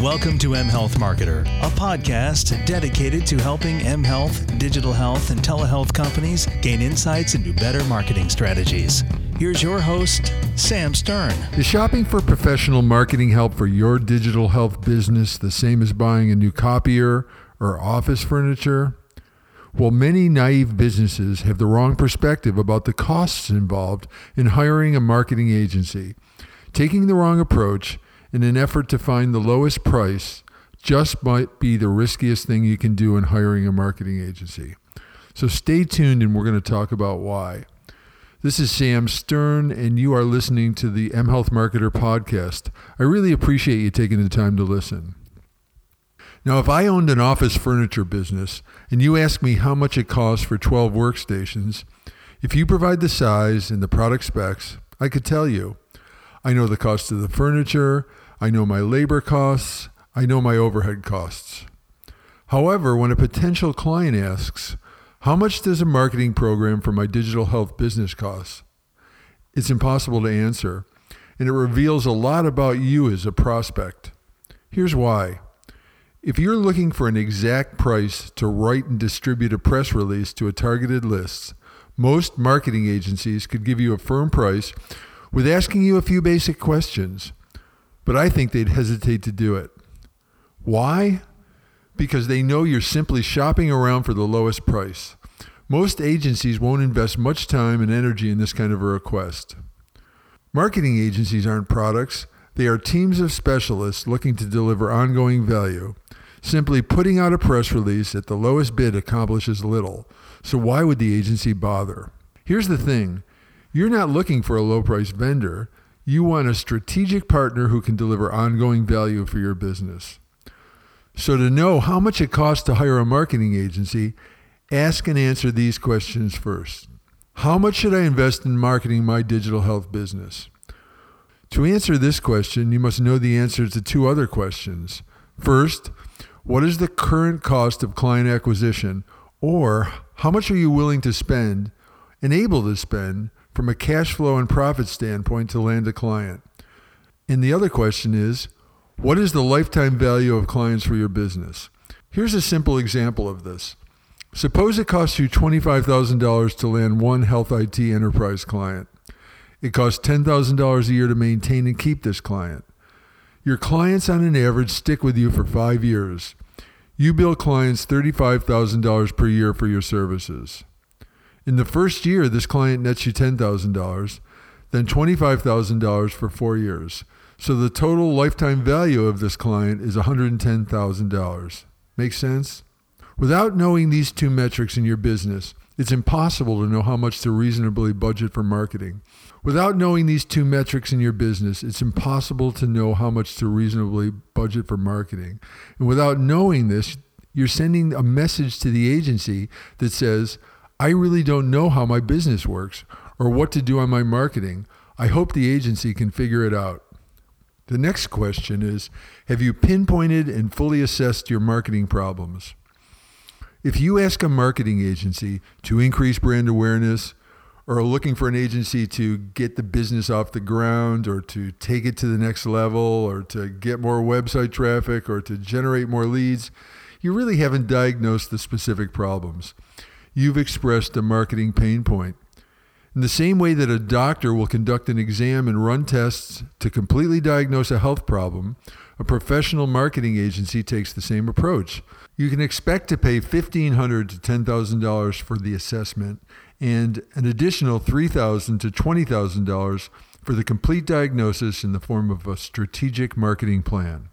Welcome to M Health Marketer, a podcast dedicated to helping M Health, digital health, and telehealth companies gain insights into better marketing strategies. Here's your host, Sam Stern. Is shopping for professional marketing help for your digital health business the same as buying a new copier or office furniture? Well, many naive businesses have the wrong perspective about the costs involved in hiring a marketing agency. Taking the wrong approach in an effort to find the lowest price just might be the riskiest thing you can do in hiring a marketing agency. So stay tuned and we're going to talk about why. This is Sam Stern, and you are listening to the M Health Marketer podcast. I really appreciate you taking the time to listen. Now, if I owned an office furniture business and you ask me how much it costs for 12 workstations, if you provide the size and the product specs, I could tell you. I know the cost of the furniture, I know my labor costs, I know my overhead costs. However, when a potential client asks, how much does a marketing program for my digital health business cost? It's impossible to answer, and it reveals a lot about you as a prospect. Here's why. If you're looking for an exact price to write and distribute a press release to a targeted list, most marketing agencies could give you a firm price with asking you a few basic questions, but I think they'd hesitate to do it. Why? Because they know you're simply shopping around for the lowest price. Most agencies won't invest much time and energy in this kind of a request. Marketing agencies aren't products, they are teams of specialists looking to deliver ongoing value. Simply putting out a press release at the lowest bid accomplishes little, so why would the agency bother? Here's the thing you're not looking for a low price vendor. You want a strategic partner who can deliver ongoing value for your business. So, to know how much it costs to hire a marketing agency, ask and answer these questions first. How much should I invest in marketing my digital health business? To answer this question, you must know the answers to two other questions. First, what is the current cost of client acquisition, or how much are you willing to spend and able to spend from a cash flow and profit standpoint to land a client? And the other question is, what is the lifetime value of clients for your business? Here's a simple example of this. Suppose it costs you $25,000 to land one health IT enterprise client. It costs $10,000 a year to maintain and keep this client. Your clients on an average stick with you for five years. You bill clients $35,000 per year for your services. In the first year, this client nets you $10,000, then $25,000 for four years. So the total lifetime value of this client is $110,000. Make sense? Without knowing these two metrics in your business, it's impossible to know how much to reasonably budget for marketing. Without knowing these two metrics in your business, it's impossible to know how much to reasonably budget for marketing. And without knowing this, you're sending a message to the agency that says, I really don't know how my business works or what to do on my marketing. I hope the agency can figure it out. The next question is Have you pinpointed and fully assessed your marketing problems? If you ask a marketing agency to increase brand awareness, or looking for an agency to get the business off the ground or to take it to the next level or to get more website traffic or to generate more leads, you really haven't diagnosed the specific problems. You've expressed a marketing pain point. In the same way that a doctor will conduct an exam and run tests to completely diagnose a health problem, a professional marketing agency takes the same approach. You can expect to pay $1,500 to $10,000 for the assessment and an additional $3,000 to $20,000 for the complete diagnosis in the form of a strategic marketing plan.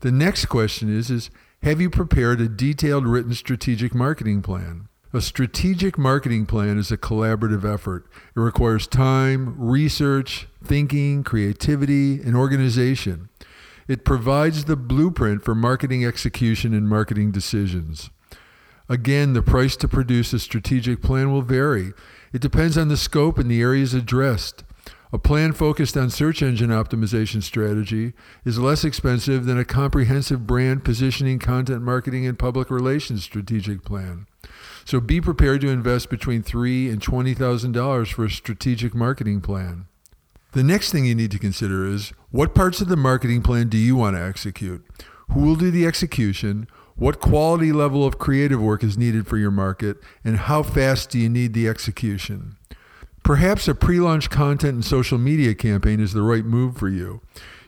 The next question is, is have you prepared a detailed written strategic marketing plan? A strategic marketing plan is a collaborative effort. It requires time, research, thinking, creativity, and organization. It provides the blueprint for marketing execution and marketing decisions. Again, the price to produce a strategic plan will vary. It depends on the scope and the areas addressed. A plan focused on search engine optimization strategy is less expensive than a comprehensive brand positioning, content marketing, and public relations strategic plan. So be prepared to invest between three and twenty thousand dollars for a strategic marketing plan. The next thing you need to consider is what parts of the marketing plan do you want to execute? who will do the execution, what quality level of creative work is needed for your market, and how fast do you need the execution. Perhaps a pre launch content and social media campaign is the right move for you.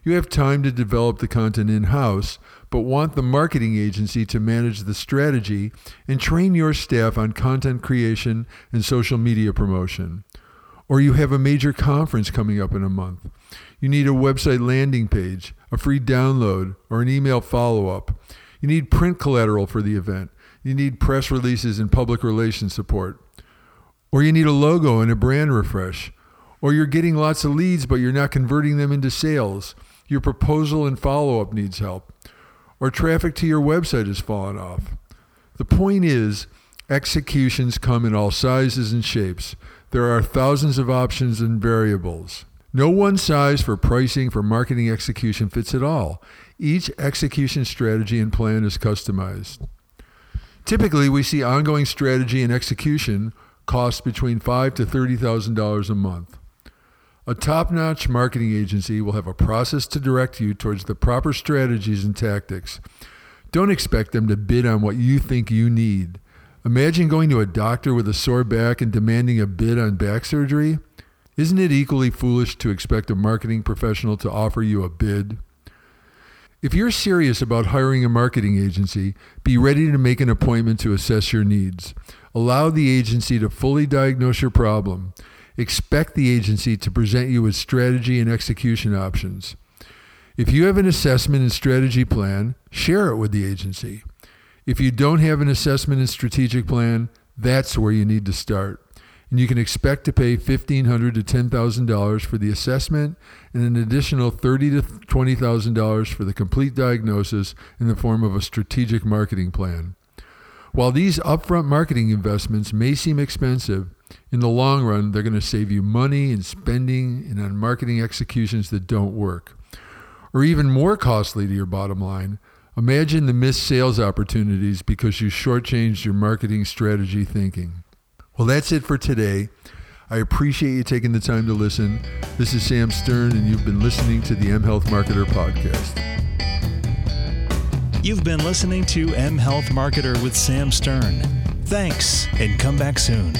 You have time to develop the content in house, but want the marketing agency to manage the strategy and train your staff on content creation and social media promotion. Or you have a major conference coming up in a month. You need a website landing page, a free download, or an email follow up. You need print collateral for the event. You need press releases and public relations support. Or you need a logo and a brand refresh. Or you're getting lots of leads, but you're not converting them into sales. Your proposal and follow up needs help. Or traffic to your website has fallen off. The point is, executions come in all sizes and shapes. There are thousands of options and variables. No one size for pricing for marketing execution fits at all. Each execution strategy and plan is customized. Typically, we see ongoing strategy and execution cost between five to thirty thousand dollars a month. A top-notch marketing agency will have a process to direct you towards the proper strategies and tactics. Don't expect them to bid on what you think you need. Imagine going to a doctor with a sore back and demanding a bid on back surgery. Isn't it equally foolish to expect a marketing professional to offer you a bid? If you're serious about hiring a marketing agency, be ready to make an appointment to assess your needs. Allow the agency to fully diagnose your problem. Expect the agency to present you with strategy and execution options. If you have an assessment and strategy plan, share it with the agency. If you don't have an assessment and strategic plan, that's where you need to start and you can expect to pay $1,500 to $10,000 for the assessment and an additional $30,000 to $20,000 for the complete diagnosis in the form of a strategic marketing plan. While these upfront marketing investments may seem expensive, in the long run, they're going to save you money in spending and on marketing executions that don't work. Or even more costly to your bottom line, imagine the missed sales opportunities because you shortchanged your marketing strategy thinking. Well, that's it for today. I appreciate you taking the time to listen. This is Sam Stern, and you've been listening to the M Health Marketer Podcast. You've been listening to M Health Marketer with Sam Stern. Thanks, and come back soon.